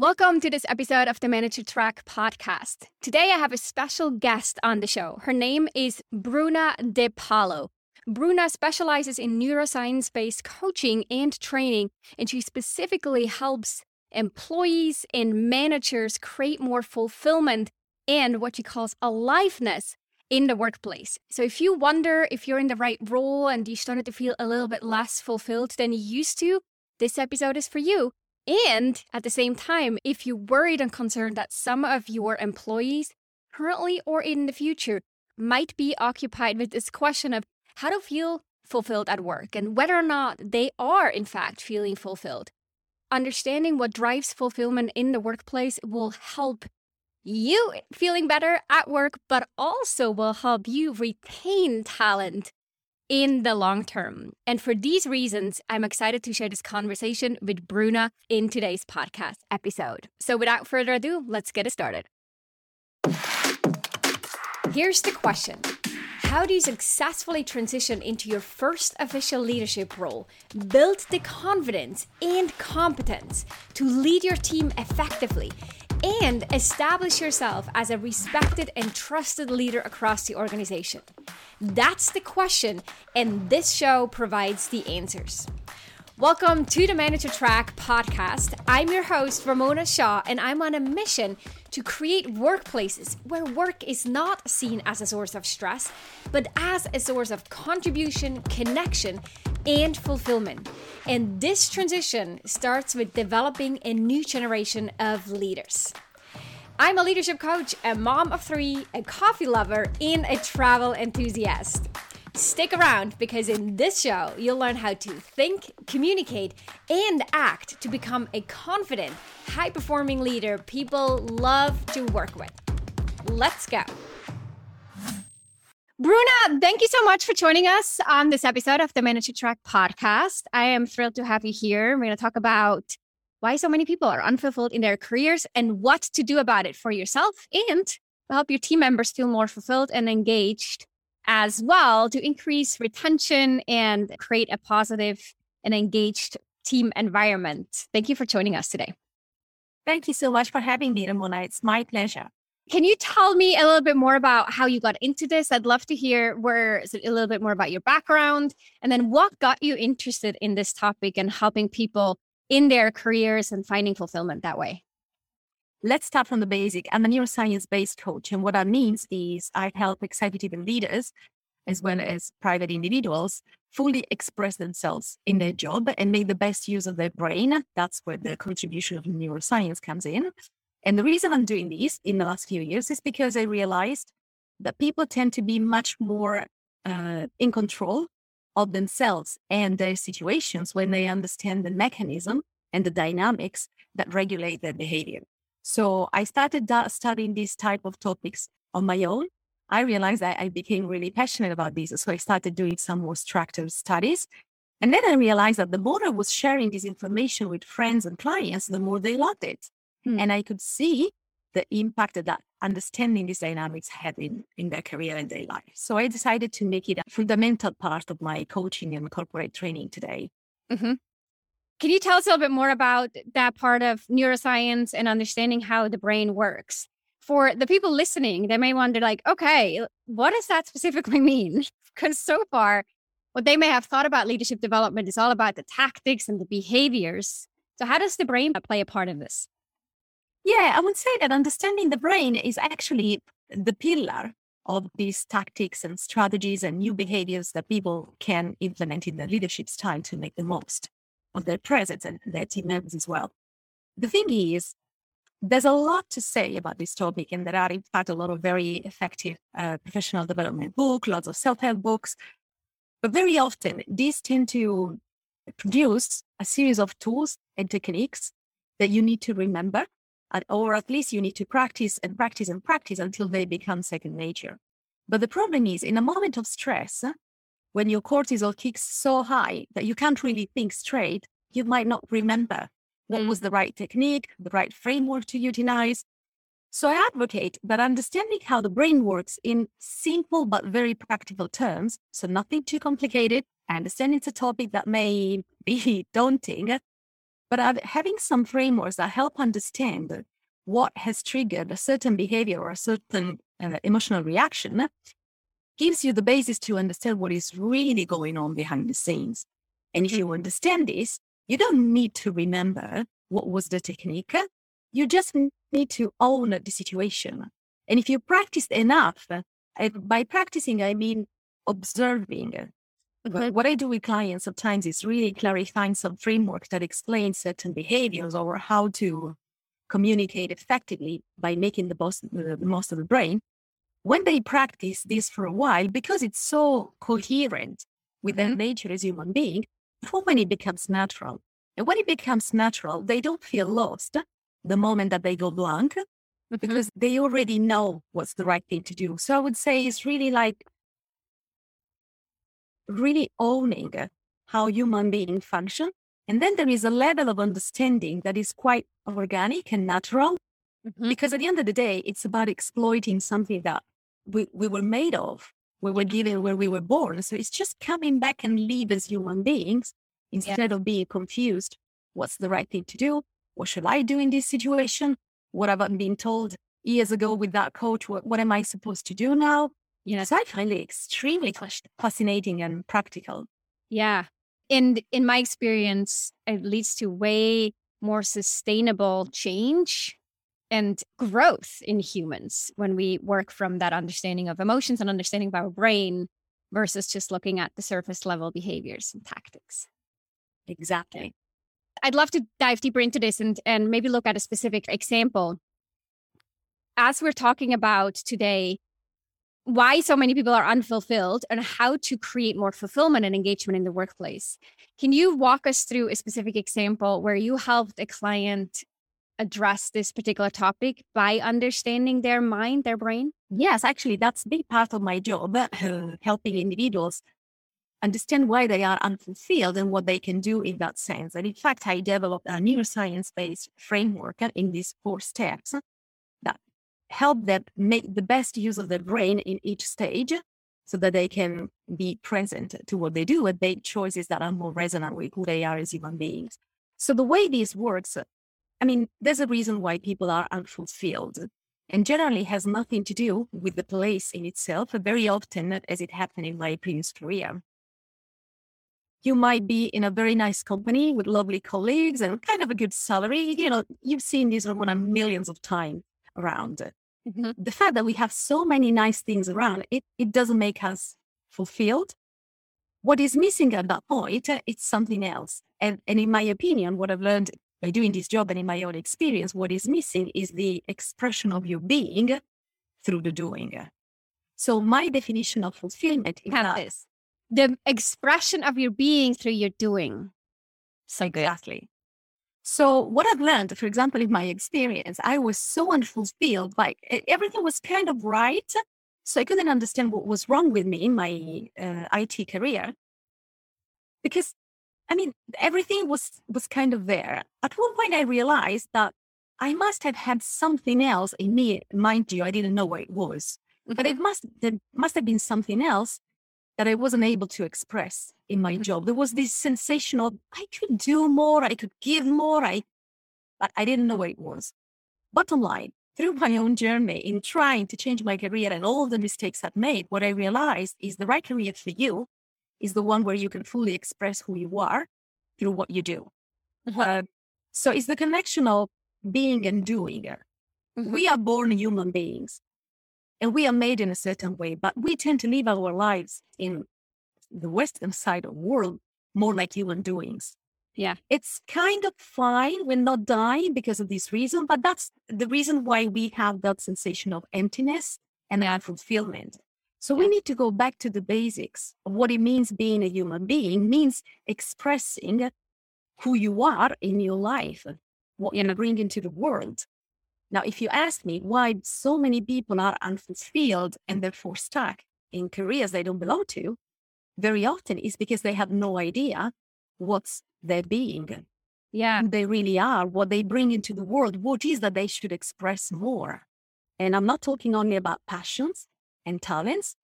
Welcome to this episode of the Manager Track podcast. Today I have a special guest on the show. Her name is Bruna De Palo. Bruna specializes in neuroscience based coaching and training, and she specifically helps employees and managers create more fulfillment and what she calls aliveness in the workplace. So if you wonder if you're in the right role and you started to feel a little bit less fulfilled than you used to, this episode is for you. And at the same time, if you're worried and concerned that some of your employees, currently or in the future, might be occupied with this question of how to feel fulfilled at work and whether or not they are, in fact, feeling fulfilled. Understanding what drives fulfillment in the workplace will help you feeling better at work, but also will help you retain talent in the long term. And for these reasons, I'm excited to share this conversation with Bruna in today's podcast episode. So without further ado, let's get it started. Here's the question How do you successfully transition into your first official leadership role, build the confidence and competence to lead your team effectively? and establish yourself as a respected and trusted leader across the organization? That's the question, and this show provides the answers. Welcome to the Manager Track podcast. I'm your host, Ramona Shaw, and I'm on a mission to create workplaces where work is not seen as a source of stress, but as a source of contribution, connection, and fulfillment. And this transition starts with developing a new generation of leaders. I'm a leadership coach, a mom of three, a coffee lover, and a travel enthusiast. Stick around because in this show, you'll learn how to think, communicate, and act to become a confident, high performing leader people love to work with. Let's go. Bruna, thank you so much for joining us on this episode of the Manager Track podcast. I am thrilled to have you here. We're going to talk about why so many people are unfulfilled in their careers and what to do about it for yourself and help your team members feel more fulfilled and engaged as well to increase retention and create a positive and engaged team environment. Thank you for joining us today. Thank you so much for having me, Ramona. It's my pleasure. Can you tell me a little bit more about how you got into this? I'd love to hear where a little bit more about your background and then what got you interested in this topic and helping people in their careers and finding fulfillment that way. Let's start from the basic. I'm a neuroscience based coach. And what that means is I help executive leaders, as well as private individuals, fully express themselves in their job and make the best use of their brain. That's where the contribution of neuroscience comes in. And the reason I'm doing this in the last few years is because I realized that people tend to be much more uh, in control of themselves and their situations when they understand the mechanism and the dynamics that regulate their behavior. So I started studying these type of topics on my own. I realized that I became really passionate about these. So I started doing some more structured studies. And then I realized that the more I was sharing this information with friends and clients, the more they loved it. Hmm. And I could see the impact that understanding these dynamics had in, in their career and their life. So I decided to make it a fundamental part of my coaching and corporate training today. Mm-hmm. Can you tell us a little bit more about that part of neuroscience and understanding how the brain works? For the people listening, they may wonder, like, okay, what does that specifically mean? Because so far, what they may have thought about leadership development is all about the tactics and the behaviors. So, how does the brain play a part in this? Yeah, I would say that understanding the brain is actually the pillar of these tactics and strategies and new behaviors that people can implement in their leadership style to make the most of their presence and their team members as well. The thing is, there's a lot to say about this topic, and there are, in fact, a lot of very effective uh, professional development books, lots of self-help books. But very often, these tend to produce a series of tools and techniques that you need to remember, or at least you need to practice and practice and practice until they become second nature. But the problem is, in a moment of stress, when your cortisol kicks so high that you can't really think straight, you might not remember what mm. was the right technique, the right framework to utilize. So I advocate that understanding how the brain works in simple but very practical terms, so nothing too complicated. I understand it's a topic that may be daunting, But having some frameworks that help understand what has triggered a certain behavior or a certain uh, emotional reaction gives you the basis to understand what is really going on behind the scenes. And if you mm-hmm. understand this, you don't need to remember what was the technique. You just need to own the situation. And if you practice enough, by practicing, I mean observing. Okay. What I do with clients sometimes is really clarifying some framework that explains certain behaviors or how to communicate effectively by making the, most, the most of the brain. When they practice this for a while, because it's so coherent with their mm-hmm. nature as human being, when it becomes natural. And when it becomes natural, they don't feel lost the moment that they go blank mm-hmm. because they already know what's the right thing to do. So I would say it's really like really owning how human beings function. And then there is a level of understanding that is quite organic and natural. Mm-hmm. Because at the end of the day, it's about exploiting something that we, we were made of, we were given where we were born. So it's just coming back and live as human beings instead yeah. of being confused. What's the right thing to do? What should I do in this situation? What have I been told years ago with that coach? What, what am I supposed to do now? You know, so I find it extremely fascinating and practical. Yeah. And in my experience, it leads to way more sustainable change and growth in humans when we work from that understanding of emotions and understanding of our brain versus just looking at the surface level behaviors and tactics. Exactly. I'd love to dive deeper into this and, and maybe look at a specific example. As we're talking about today, why so many people are unfulfilled and how to create more fulfillment and engagement in the workplace. Can you walk us through a specific example where you helped a client address this particular topic by understanding their mind, their brain? Yes, actually, that's a big part of my job, helping individuals understand why they are unfulfilled and what they can do in that sense. And in fact, I developed a neuroscience based framework in these four steps help them make the best use of their brain in each stage so that they can be present to what they do and make choices that are more resonant with who they are as human beings. So the way this works, I mean, there's a reason why people are unfulfilled and generally has nothing to do with the place in itself, very often, as it happened in my previous career you might be in a very nice company with lovely colleagues and kind of a good salary. You know, you've seen these one millions of times around. Mm-hmm. The fact that we have so many nice things around, it, it doesn't make us fulfilled. What is missing at that point, uh, it's something else. And, and in my opinion, what I've learned by doing this job and in my own experience, what is missing is the expression of your being through the doing. So my definition of fulfillment is that, this the expression of your being through your doing. So exactly. So what I've learned, for example, in my experience, I was so unfulfilled. Like everything was kind of right, so I couldn't understand what was wrong with me in my uh, IT career. Because, I mean, everything was was kind of there. At one point, I realized that I must have had something else in me. Mind you, I didn't know what it was, but mm-hmm. it must there must have been something else that I wasn't able to express in my mm-hmm. job. There was this sensation of I could do more, I could give more, I but I didn't know what it was. Bottom line, through my own journey in trying to change my career and all the mistakes I've made, what I realized is the right career for you is the one where you can fully express who you are through what you do. Mm-hmm. Uh, so it's the connection of being and doing. Mm-hmm. We are born human beings and we are made in a certain way, but we tend to live our lives in the Western side of the world more like human doings. Yeah. It's kind of fine. We're not dying because of this reason, but that's the reason why we have that sensation of emptiness and unfulfillment. So we need to go back to the basics of what it means being a human being means expressing who you are in your life, what you bring into the world. Now, if you ask me why so many people are unfulfilled and therefore stuck in careers they don't belong to, very often is because they have no idea what's their being. Yeah. They really are, what they bring into the world, what is that they should express more. And I'm not talking only about passions and talents.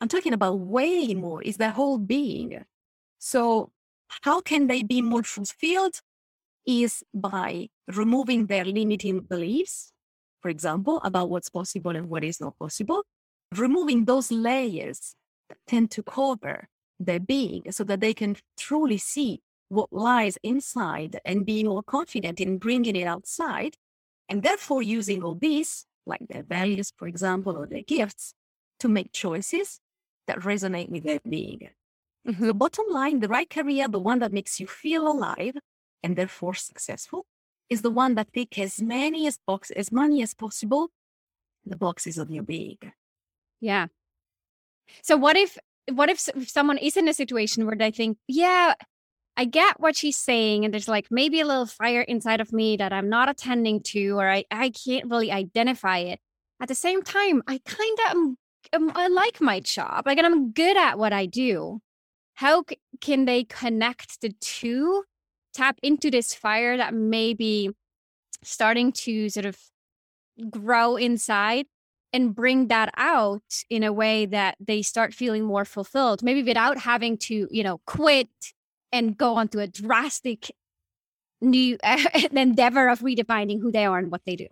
I'm talking about way more, is their whole being. So how can they be more fulfilled? Is by removing their limiting beliefs, for example, about what's possible and what is not possible, removing those layers that tend to cover their being so that they can truly see what lies inside and be more confident in bringing it outside. And therefore, using all these, like their values, for example, or their gifts, to make choices that resonate with their being. Mm-hmm. The bottom line, the right career, the one that makes you feel alive and therefore successful, is the one that ticks as many as box as many as possible the boxes of your being. Yeah. So what if what if, if someone is in a situation where they think, yeah, I get what she's saying, and there's like maybe a little fire inside of me that I'm not attending to, or I, I can't really identify it. At the same time, I kind of am, I like my job, like, and I'm good at what I do. How c- can they connect the two, tap into this fire that may be starting to sort of grow inside and bring that out in a way that they start feeling more fulfilled, maybe without having to, you know, quit and go on to a drastic new endeavor of redefining who they are and what they do.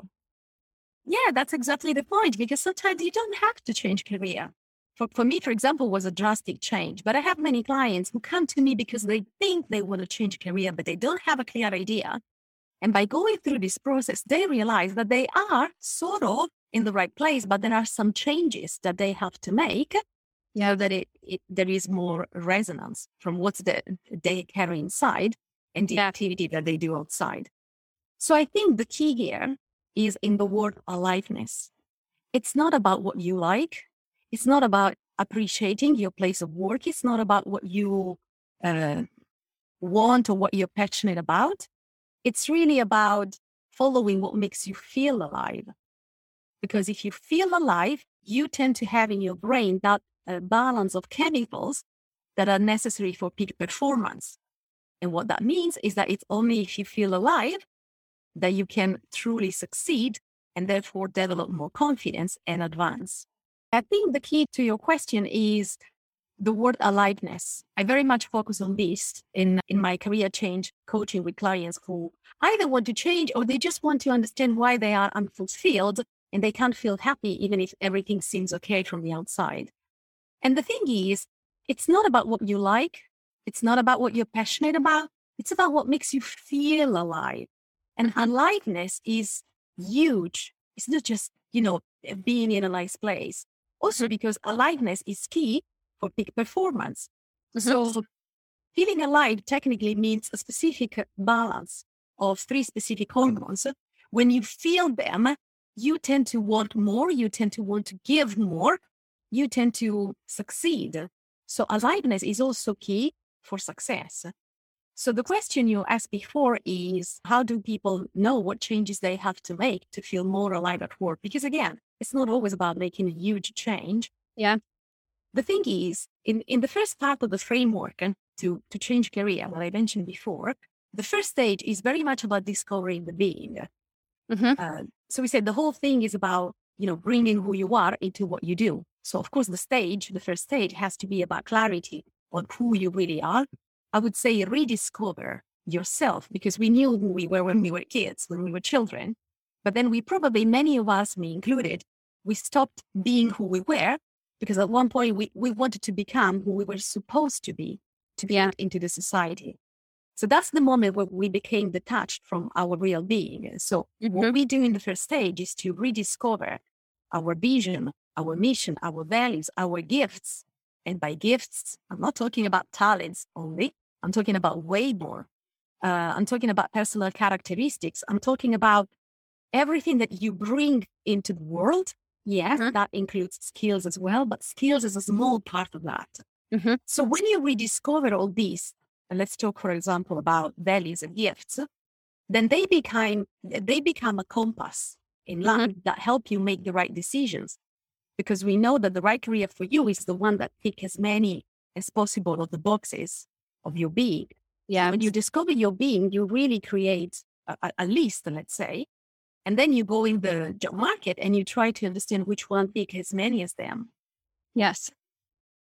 Yeah, that's exactly the point because sometimes you don't have to change career. For, for me, for example, was a drastic change. But I have many clients who come to me because they think they want to change career, but they don't have a clear idea. And by going through this process, they realize that they are sort of in the right place, but there are some changes that they have to make you know that it, it, there is more resonance from what the, they carry inside and the activity that they do outside. So I think the key here is in the word aliveness. It's not about what you like. It's not about appreciating your place of work. It's not about what you uh, want or what you're passionate about. It's really about following what makes you feel alive. Because if you feel alive, you tend to have in your brain that a balance of chemicals that are necessary for peak performance. And what that means is that it's only if you feel alive that you can truly succeed and therefore develop more confidence and advance. I think the key to your question is the word aliveness. I very much focus on this in, in my career change coaching with clients who either want to change or they just want to understand why they are unfulfilled and they can't feel happy even if everything seems okay from the outside. And the thing is, it's not about what you like. It's not about what you're passionate about. It's about what makes you feel alive. And mm-hmm. aliveness is huge. It's not just, you know, being in a nice place. Also because aliveness is key for peak performance. Mm-hmm. So feeling alive technically means a specific balance of three specific hormones. When you feel them, you tend to want more, you tend to want to give more, you tend to succeed. So aliveness is also key for success. So the question you asked before is how do people know what changes they have to make to feel more alive at work? Because again, it's not always about making a huge change. Yeah. The thing is, in, in the first part of the framework and to, to change career, what I mentioned before, the first stage is very much about discovering the being. Mm-hmm. Uh, so we said the whole thing is about, you know, bringing who you are into what you do. So, of course, the stage, the first stage has to be about clarity on who you really are. I would say rediscover yourself because we knew who we were when we were kids, when we were children. But then we probably, many of us, me included, we stopped being who we were because at one point we, we wanted to become who we were supposed to be to be out into the society. So that's the moment where we became detached from our real being. So mm-hmm. what we do in the first stage is to rediscover our vision, our mission, our values, our gifts. And by gifts, I'm not talking about talents only. I'm talking about way more. Uh, I'm talking about personal characteristics. I'm talking about everything that you bring into the world. Yes, mm-hmm. that includes skills as well, but skills is a small part of that. Mm-hmm. So when you rediscover all these, and let's talk, for example, about values and gifts, then they become they become a compass in mm-hmm. life mm-hmm. that help you make the right decisions because we know that the right career for you is the one that tick as many as possible of the boxes of your being. Yeah. When you discover your being, you really create a, a list, let's say, and then you go in the job market and you try to understand which one tick as many as them. Yes.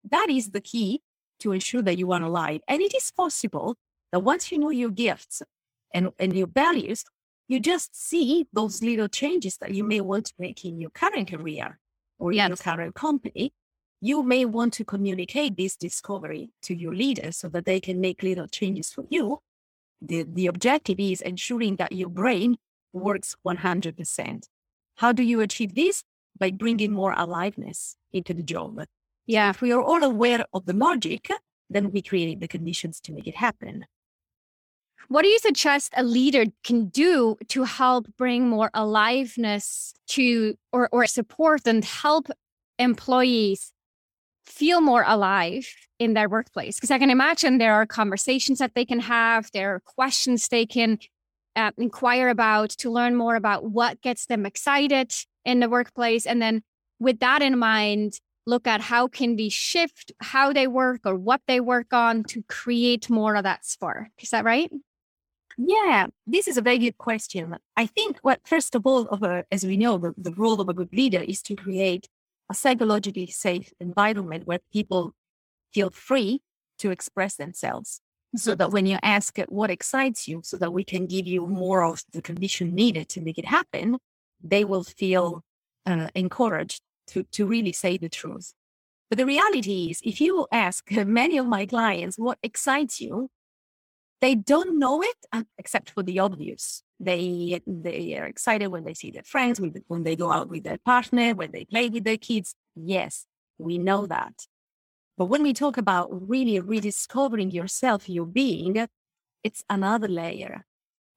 That is the key to ensure that you are alive. And it is possible that once you know your gifts and, and your values, you just see those little changes that you may want to make in your current career or yes. in your current company. You may want to communicate this discovery to your leaders so that they can make little changes for you. The, the objective is ensuring that your brain works 100%. How do you achieve this? By bringing more aliveness into the job. Yeah, if we are all aware of the logic, then we create the conditions to make it happen. What do you suggest a leader can do to help bring more aliveness to or, or support and help employees feel more alive in their workplace? Because I can imagine there are conversations that they can have, there are questions they can uh, inquire about to learn more about what gets them excited in the workplace. And then with that in mind, look at how can we shift how they work or what they work on to create more of that spark. Is that right? Yeah, this is a very good question. I think what first of all, of a, as we know, the, the role of a good leader is to create a psychologically safe environment where people feel free to express themselves. So that when you ask what excites you, so that we can give you more of the condition needed to make it happen, they will feel uh, encouraged to, to really say the truth. But the reality is, if you ask many of my clients what excites you, they don't know it uh, except for the obvious. They they are excited when they see their friends, when they go out with their partner, when they play with their kids. Yes, we know that. But when we talk about really rediscovering yourself, your being, it's another layer.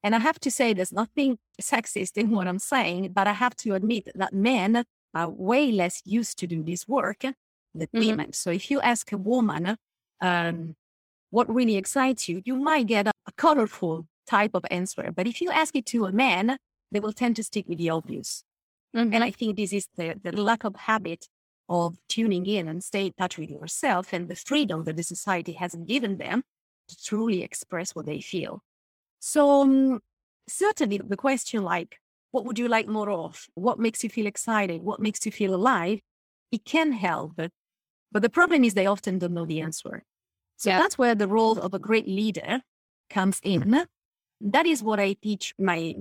And I have to say, there's nothing sexist in what I'm saying, but I have to admit that men are way less used to do this work than mm-hmm. women. So if you ask a woman um, what really excites you, you might get a, a colorful type of answer. But if you ask it to a man, they will tend to stick with the obvious. Mm-hmm. And I think this is the, the lack of habit of tuning in and stay in touch with yourself and the freedom that the society hasn't given them to truly express what they feel. So um, certainly the question like, what would you like more of? What makes you feel excited? What makes you feel alive? It can help, but, but the problem is they often don't know the answer. So yeah. that's where the role of a great leader comes in. That is what I teach my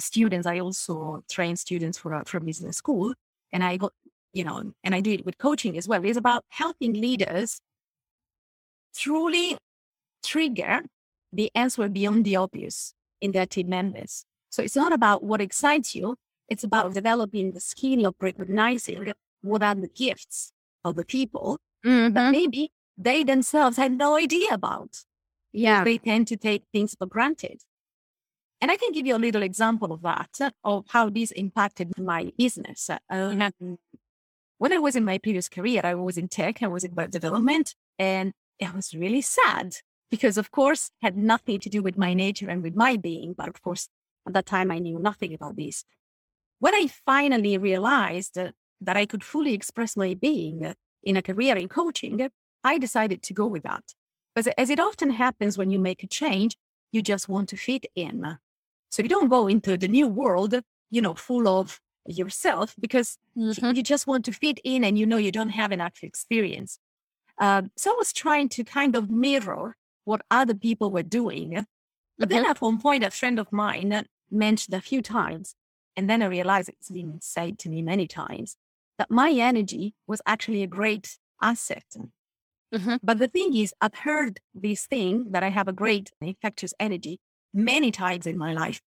students. I also train students for, for business school and I got you know, and I do it with coaching as well, It's about helping leaders truly trigger the answer beyond the obvious in their team members. So it's not about what excites you. It's about developing the skill of recognizing what are the gifts of the people mm-hmm. that maybe they themselves had no idea about. Yeah. They tend to take things for granted. And I can give you a little example of that, of how this impacted my business. Uh, when I was in my previous career, I was in tech, I was in web development, and it was really sad because, of course, had nothing to do with my nature and with my being. But of course, at that time, I knew nothing about this. When I finally realized that I could fully express my being in a career in coaching, I decided to go with that. Because as it often happens when you make a change, you just want to fit in. So you don't go into the new world, you know, full of yourself because mm-hmm. you just want to fit in and you know you don't have enough experience. Um, so I was trying to kind of mirror what other people were doing. But mm-hmm. then at one point, a friend of mine mentioned a few times, and then I realized it's been said to me many times that my energy was actually a great asset. Mm-hmm. But the thing is, I've heard this thing that I have a great infectious energy many times in my life.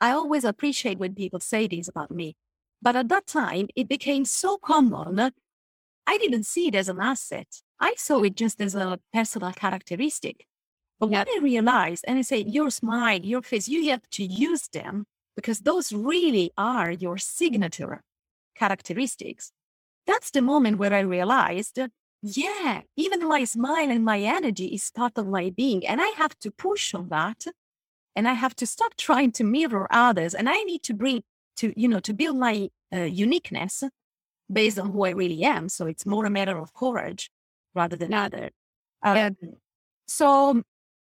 I always appreciate when people say this about me. But at that time, it became so common. I didn't see it as an asset. I saw it just as a personal characteristic. But yeah. when I realized, and I say, your smile, your face, you have to use them because those really are your signature characteristics. That's the moment where I realized, yeah, even my smile and my energy is part of my being. And I have to push on that. And I have to stop trying to mirror others. And I need to bring to you know to build my uh, uniqueness based on who I really am. So it's more a matter of courage rather than other. Um, so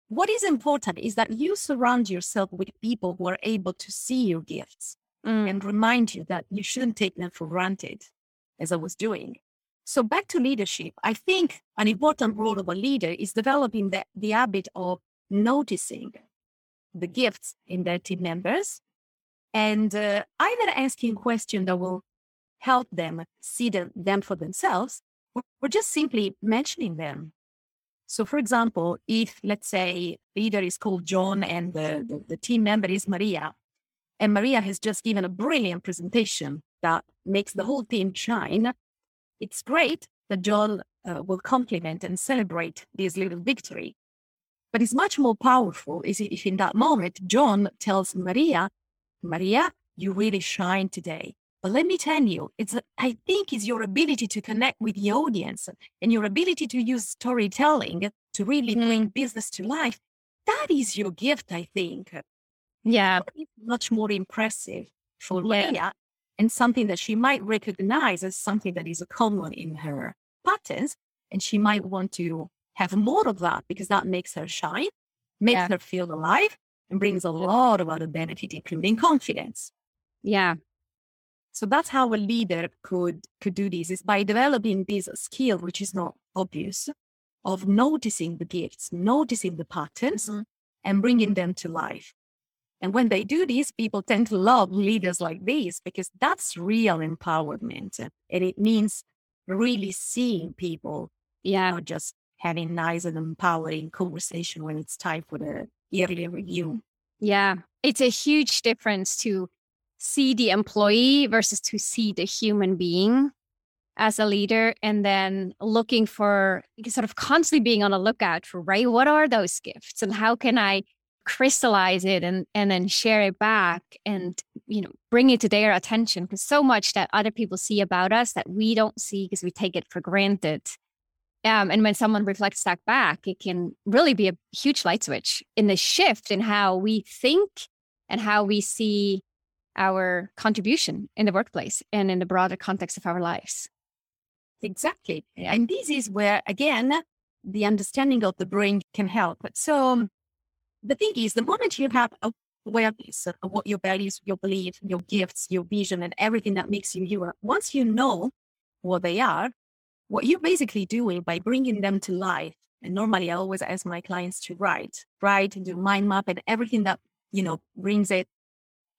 what is important is that you surround yourself with people who are able to see your gifts mm. and remind you that you shouldn't take them for granted, as I was doing. So back to leadership, I think an important role of a leader is developing the, the habit of noticing the gifts in their team members and uh, either asking questions that will help them see them, them for themselves or, or just simply mentioning them. So, for example, if let's say leader is called John and the, the, the team member is Maria, and Maria has just given a brilliant presentation that makes the whole team shine, it's great that John uh, will compliment and celebrate this little victory. But it's much more powerful is if in that moment John tells Maria, Maria, you really shine today. But let me tell you, it's I think it's your ability to connect with the audience and your ability to use storytelling to really mm-hmm. bring business to life. That is your gift, I think. Yeah. It's much more impressive for yeah. And something that she might recognize as something that is a common in her patterns. And she might want to have more of that because that makes her shine, makes yeah. her feel alive, and brings a lot of other benefit, including confidence. Yeah. So that's how a leader could could do this is by developing this skill, which is not obvious, of noticing the gifts, noticing the patterns, mm-hmm. and bringing them to life. And when they do this, people tend to love leaders like these because that's real empowerment. And it means really seeing people, yeah, not just having nice and empowering conversation when it's time for the yearly review. Yeah. It's a huge difference to see the employee versus to see the human being as a leader and then looking for sort of constantly being on the lookout for right what are those gifts and how can i crystallize it and and then share it back and you know bring it to their attention because so much that other people see about us that we don't see because we take it for granted. Um, and when someone reflects that back it can really be a huge light switch in the shift in how we think and how we see our contribution in the workplace and in the broader context of our lives. Exactly. And this is where again the understanding of the brain can help. But so the thing is, the moment you have awareness of what your values, your beliefs, your gifts, your vision, and everything that makes you you, once you know what they are, what you're basically doing by bringing them to life. And normally, I always ask my clients to write, write, and do mind map, and everything that you know brings it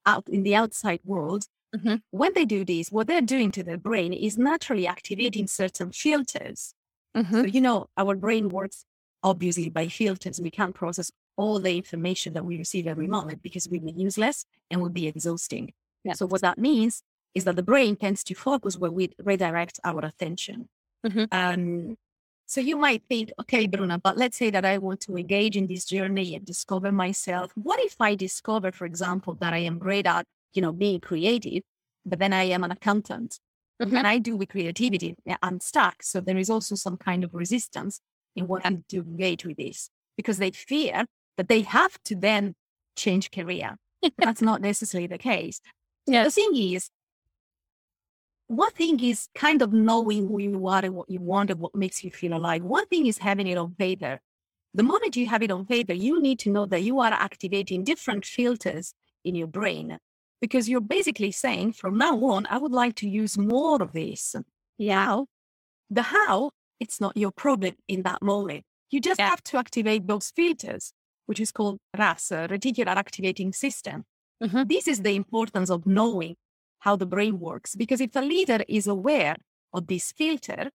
out in the outside world. Mm-hmm. When they do this, what they're doing to their brain is naturally activating certain filters. Mm-hmm. So, you know, our brain works obviously by filters. We can't process all the information that we receive every moment because we would be useless and would be exhausting. Yeah. So what that means is that the brain tends to focus where we redirect our attention. Mm-hmm. Um, so you might think, okay, Bruna, but let's say that I want to engage in this journey and discover myself. What if I discover, for example, that I am great at, you know, being creative, but then I am an accountant mm-hmm. and I do with creativity, I'm stuck. So there is also some kind of resistance in wanting to engage with this because they fear that they have to then change career. That's not necessarily the case. Yeah. The thing is, one thing is kind of knowing who you are and what you want and what makes you feel alive. One thing is having it on paper. The moment you have it on paper, you need to know that you are activating different filters in your brain because you're basically saying from now on, I would like to use more of this. Yeah. The how, it's not your problem in that moment. You just yeah. have to activate those filters which is called RAS, Reticular Activating System. Mm-hmm. This is the importance of knowing how the brain works, because if a leader is aware of this filter,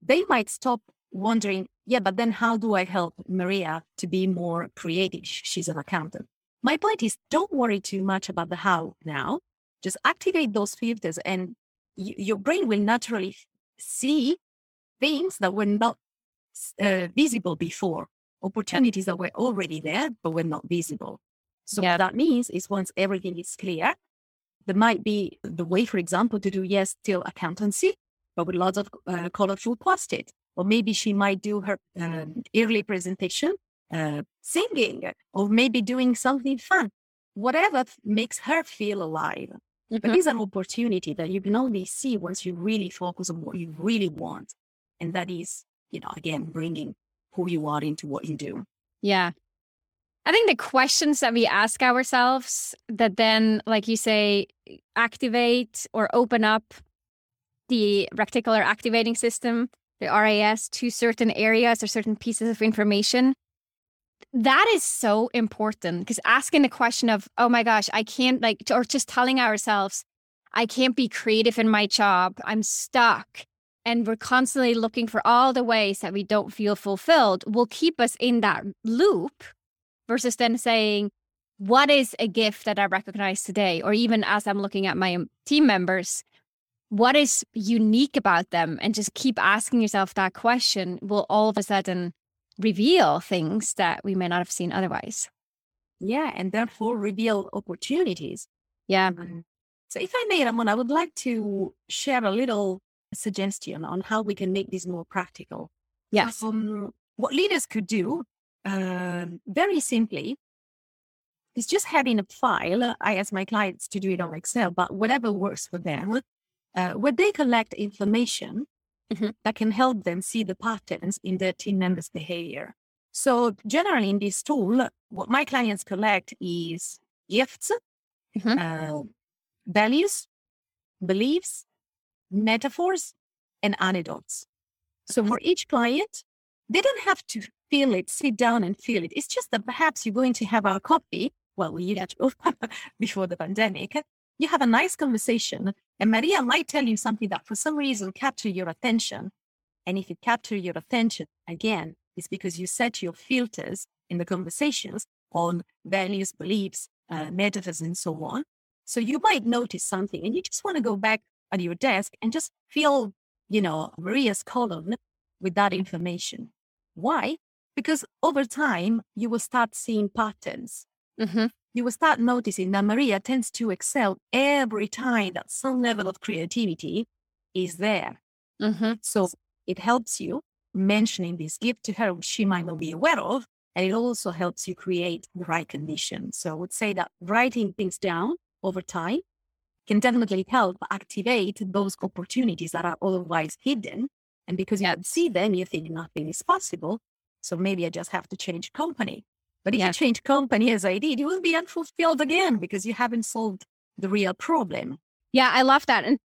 they might stop wondering, yeah, but then how do I help Maria to be more creative? She's an accountant. My point is don't worry too much about the how now. Just activate those filters and y- your brain will naturally see things that were not uh, visible before opportunities that were already there, but were not visible. So yeah. what that means is once everything is clear, there might be the way, for example, to do yes, still accountancy, but with lots of uh, colorful post-it. Or maybe she might do her um, early presentation uh, singing, or maybe doing something fun, whatever makes her feel alive. Mm-hmm. But it's an opportunity that you can only see once you really focus on what you really want. And that is, you know, again, bringing who you are into what you do. Yeah. I think the questions that we ask ourselves that then, like you say, activate or open up the reticular activating system, the RAS, to certain areas or certain pieces of information. that is so important because asking the question of, oh my gosh, I can't like, or just telling ourselves, I can't be creative in my job, I'm stuck. And we're constantly looking for all the ways that we don't feel fulfilled will keep us in that loop versus then saying, what is a gift that I recognize today? Or even as I'm looking at my team members, what is unique about them? And just keep asking yourself that question will all of a sudden reveal things that we may not have seen otherwise. Yeah, and therefore reveal opportunities. Yeah. Um, so, if I may, Ramona, I would like to share a little suggestion on how we can make this more practical. Yes. Um, what leaders could do uh, very simply is just having a file. I ask my clients to do it on Excel, but whatever works for them, uh, where they collect information mm-hmm. that can help them see the patterns in their team members' behavior. So, generally, in this tool, what my clients collect is gifts, mm-hmm. uh, values, beliefs, metaphors, and anecdotes. So, for each client, they don't have to feel it, sit down and feel it. It's just that perhaps you're going to have a coffee. Well, we used to before the pandemic. You have a nice conversation and Maria might tell you something that for some reason capture your attention. And if it capture your attention, again, it's because you set your filters in the conversations on values, beliefs, uh, metaphors, and so on. So you might notice something and you just want to go back at your desk and just fill, you know, Maria's column with that information. Why? Because over time, you will start seeing patterns. Mm-hmm you will start noticing that Maria tends to excel every time that some level of creativity is there. Mm-hmm. So it helps you mentioning this gift to her, which she might not be aware of. And it also helps you create the right conditions. So I would say that writing things down over time can definitely help activate those opportunities that are otherwise hidden. And because you don't see them, you think nothing is possible. So maybe I just have to change company. But if yeah. you change company as I did, you will be unfulfilled again because you haven't solved the real problem. Yeah, I love that. And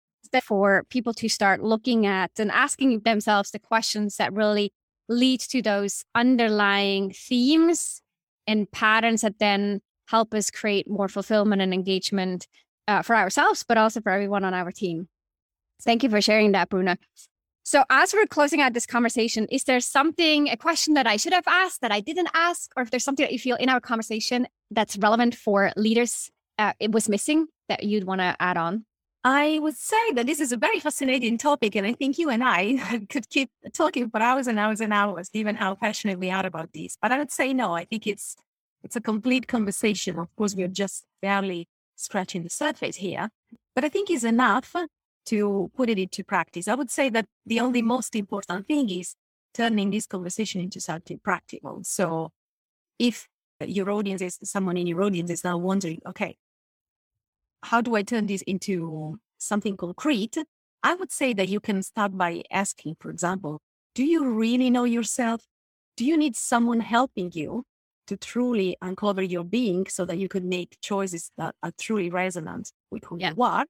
for people to start looking at and asking themselves the questions that really lead to those underlying themes and patterns that then help us create more fulfillment and engagement uh, for ourselves, but also for everyone on our team. Thank you for sharing that, Bruna. So, as we're closing out this conversation, is there something, a question that I should have asked that I didn't ask, or if there's something that you feel in our conversation that's relevant for leaders, uh, it was missing that you'd want to add on? I would say that this is a very fascinating topic, and I think you and I could keep talking for hours and hours and hours, given how passionate we are about this. But I would say no. I think it's it's a complete conversation. Of course, we're just barely scratching the surface here, but I think it's enough to put it into practice. I would say that the only most important thing is turning this conversation into something practical. So if your audience is someone in your audience is now wondering, okay, how do I turn this into something concrete? I would say that you can start by asking, for example, do you really know yourself? Do you need someone helping you to truly uncover your being so that you could make choices that are truly resonant with who yeah. you are?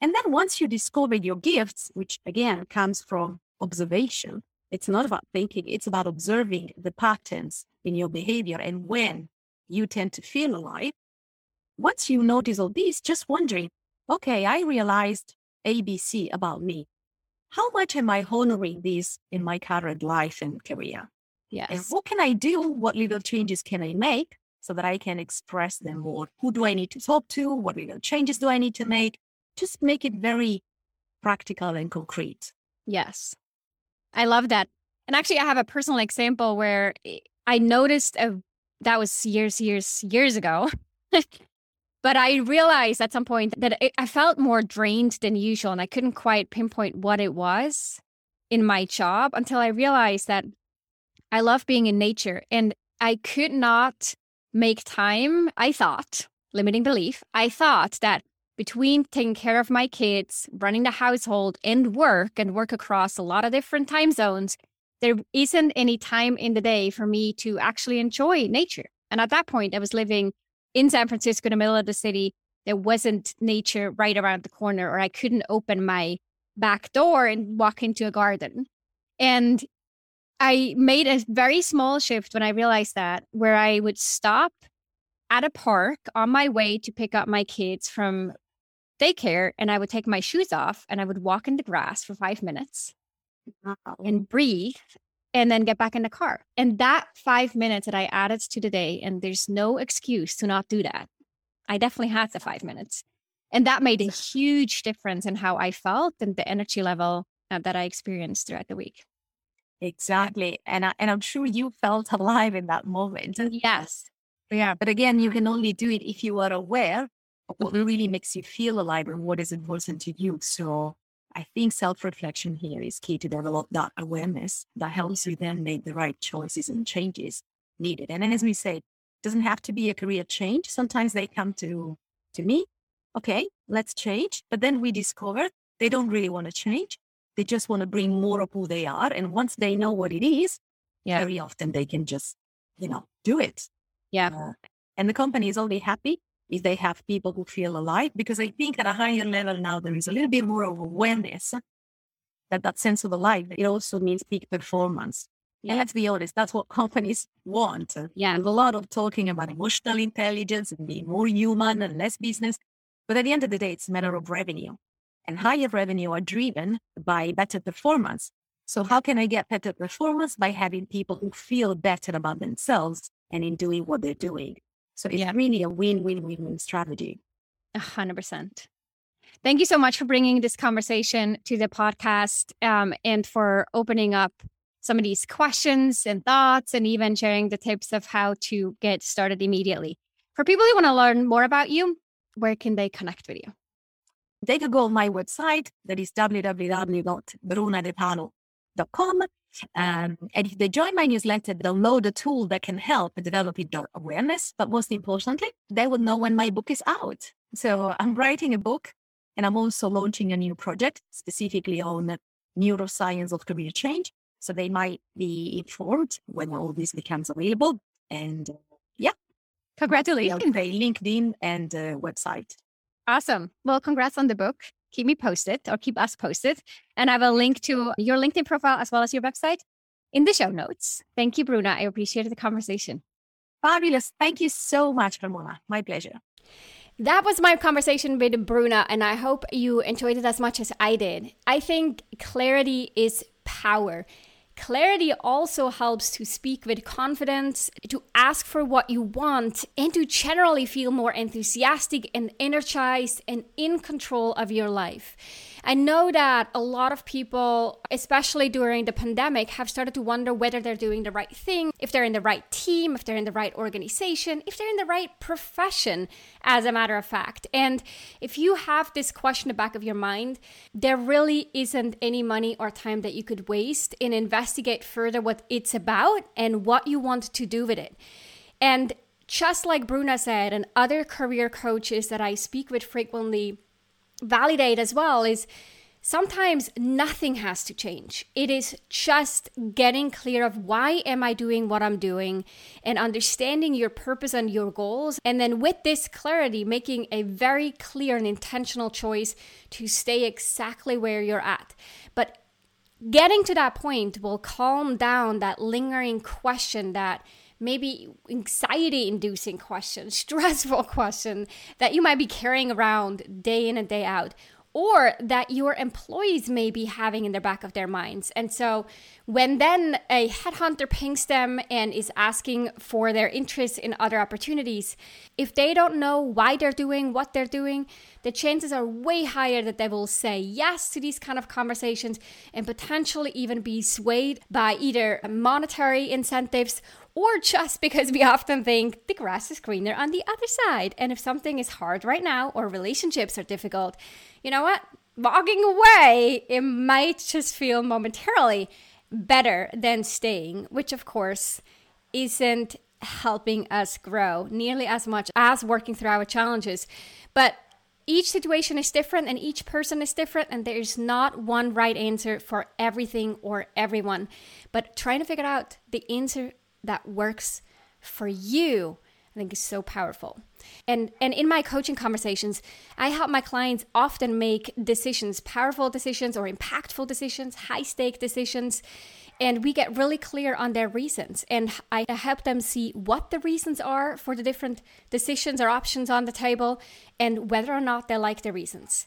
And then once you discover your gifts, which again comes from observation, it's not about thinking, it's about observing the patterns in your behavior and when you tend to feel alive. Once you notice all these, just wondering, okay, I realized ABC about me. How much am I honoring this in my current life and career? Yes. And what can I do? What little changes can I make so that I can express them more? Who do I need to talk to? What little changes do I need to make? just make it very practical and concrete. Yes. I love that. And actually, I have a personal example where I noticed a, that was years, years, years ago. but I realized at some point that it, I felt more drained than usual and I couldn't quite pinpoint what it was in my job until I realized that I love being in nature and I could not make time. I thought, limiting belief, I thought that between taking care of my kids, running the household, and work, and work across a lot of different time zones, there isn't any time in the day for me to actually enjoy nature. And at that point, I was living in San Francisco, in the middle of the city. There wasn't nature right around the corner, or I couldn't open my back door and walk into a garden. And I made a very small shift when I realized that, where I would stop at a park on my way to pick up my kids from daycare and I would take my shoes off and I would walk in the grass for five minutes and breathe and then get back in the car. And that five minutes that I added to the day, and there's no excuse to not do that. I definitely had the five minutes. And that made a huge difference in how I felt and the energy level uh, that I experienced throughout the week. Exactly. And, I, and I'm sure you felt alive in that moment. Mm, yes. Yeah. But again, you can only do it if you are aware of what really makes you feel alive and what is important to you. So I think self reflection here is key to develop that awareness that helps you then make the right choices and changes needed. And as we said, doesn't have to be a career change. Sometimes they come to to me, okay, let's change. But then we discover they don't really want to change. They just want to bring more of who they are. And once they know what it is, yeah. very often they can just, you know, do it. Yeah. Uh, and the company is only happy if they have people who feel alive, because I think at a higher level now, there is a little bit more of awareness that that sense of alive, it also means peak performance. Yeah. And let's be honest, that's what companies want. Yeah. There's a lot of talking about emotional intelligence and being more human and less business. But at the end of the day, it's a matter of revenue. And higher revenue are driven by better performance. So how can I get better performance? By having people who feel better about themselves and in doing what they're doing. So it's yeah. really a win-win-win-win strategy. Hundred percent. Thank you so much for bringing this conversation to the podcast um, and for opening up some of these questions and thoughts and even sharing the tips of how to get started immediately. For people who want to learn more about you, where can they connect with you? They can go on my website, that is www.brunadepalo.com. Um, and if they join my newsletter, they'll know the tool that can help develop your awareness. But most importantly, they will know when my book is out. So I'm writing a book and I'm also launching a new project specifically on neuroscience of career change. So they might be informed when all this becomes available. And uh, yeah. Congratulations. LinkedIn and uh, website. Awesome. Well, congrats on the book. Keep me posted or keep us posted. And I will link to your LinkedIn profile as well as your website in the show notes. Thank you, Bruna. I appreciated the conversation. Fabulous. Thank you so much, Ramona. My pleasure. That was my conversation with Bruna, and I hope you enjoyed it as much as I did. I think clarity is power. Clarity also helps to speak with confidence, to ask for what you want, and to generally feel more enthusiastic and energized and in control of your life. I know that a lot of people, especially during the pandemic, have started to wonder whether they're doing the right thing, if they're in the right team, if they're in the right organization, if they're in the right profession, as a matter of fact. And if you have this question in the back of your mind, there really isn't any money or time that you could waste in investigate further what it's about and what you want to do with it. And just like Bruna said, and other career coaches that I speak with frequently, validate as well is sometimes nothing has to change. It is just getting clear of why am i doing what i'm doing and understanding your purpose and your goals. And then with this clarity making a very clear and intentional choice to stay exactly where you're at. But getting to that point will calm down that lingering question that maybe anxiety inducing question, stressful question that you might be carrying around day in and day out or that your employees may be having in the back of their minds. And so when then a headhunter pings them and is asking for their interest in other opportunities, if they don't know why they're doing what they're doing, the chances are way higher that they will say yes to these kind of conversations and potentially even be swayed by either monetary incentives or just because we often think the grass is greener on the other side. And if something is hard right now or relationships are difficult, you know what? Walking away, it might just feel momentarily better than staying, which of course isn't helping us grow nearly as much as working through our challenges. But each situation is different and each person is different, and there's not one right answer for everything or everyone. But trying to figure out the answer that works for you I think is so powerful. And and in my coaching conversations, I help my clients often make decisions, powerful decisions or impactful decisions, high stake decisions, and we get really clear on their reasons and I help them see what the reasons are for the different decisions or options on the table and whether or not they like the reasons.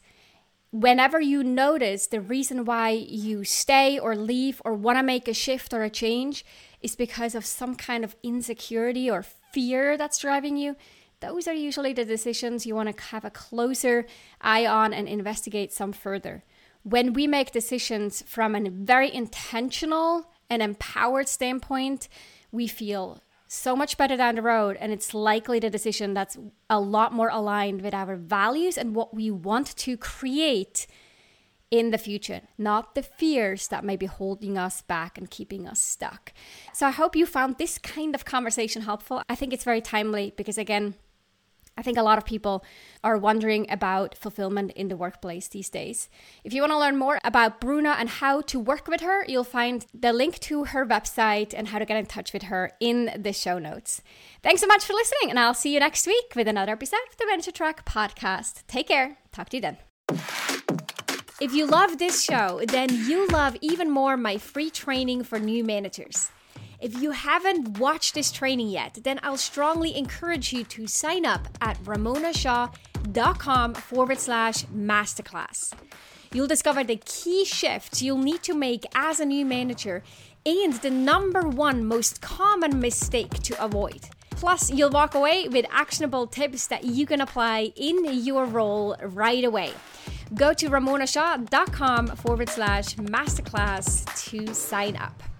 Whenever you notice the reason why you stay or leave or want to make a shift or a change is because of some kind of insecurity or fear that's driving you, those are usually the decisions you want to have a closer eye on and investigate some further. When we make decisions from a very intentional and empowered standpoint, we feel so much better down the road. And it's likely the decision that's a lot more aligned with our values and what we want to create in the future, not the fears that may be holding us back and keeping us stuck. So I hope you found this kind of conversation helpful. I think it's very timely because, again, I think a lot of people are wondering about fulfillment in the workplace these days. If you want to learn more about Bruna and how to work with her, you'll find the link to her website and how to get in touch with her in the show notes. Thanks so much for listening, and I'll see you next week with another episode of the Manager Track podcast. Take care. Talk to you then. If you love this show, then you love even more my free training for new managers. If you haven't watched this training yet, then I'll strongly encourage you to sign up at ramonashaw.com forward slash masterclass. You'll discover the key shifts you'll need to make as a new manager and the number one most common mistake to avoid. Plus, you'll walk away with actionable tips that you can apply in your role right away. Go to ramonashaw.com forward slash masterclass to sign up.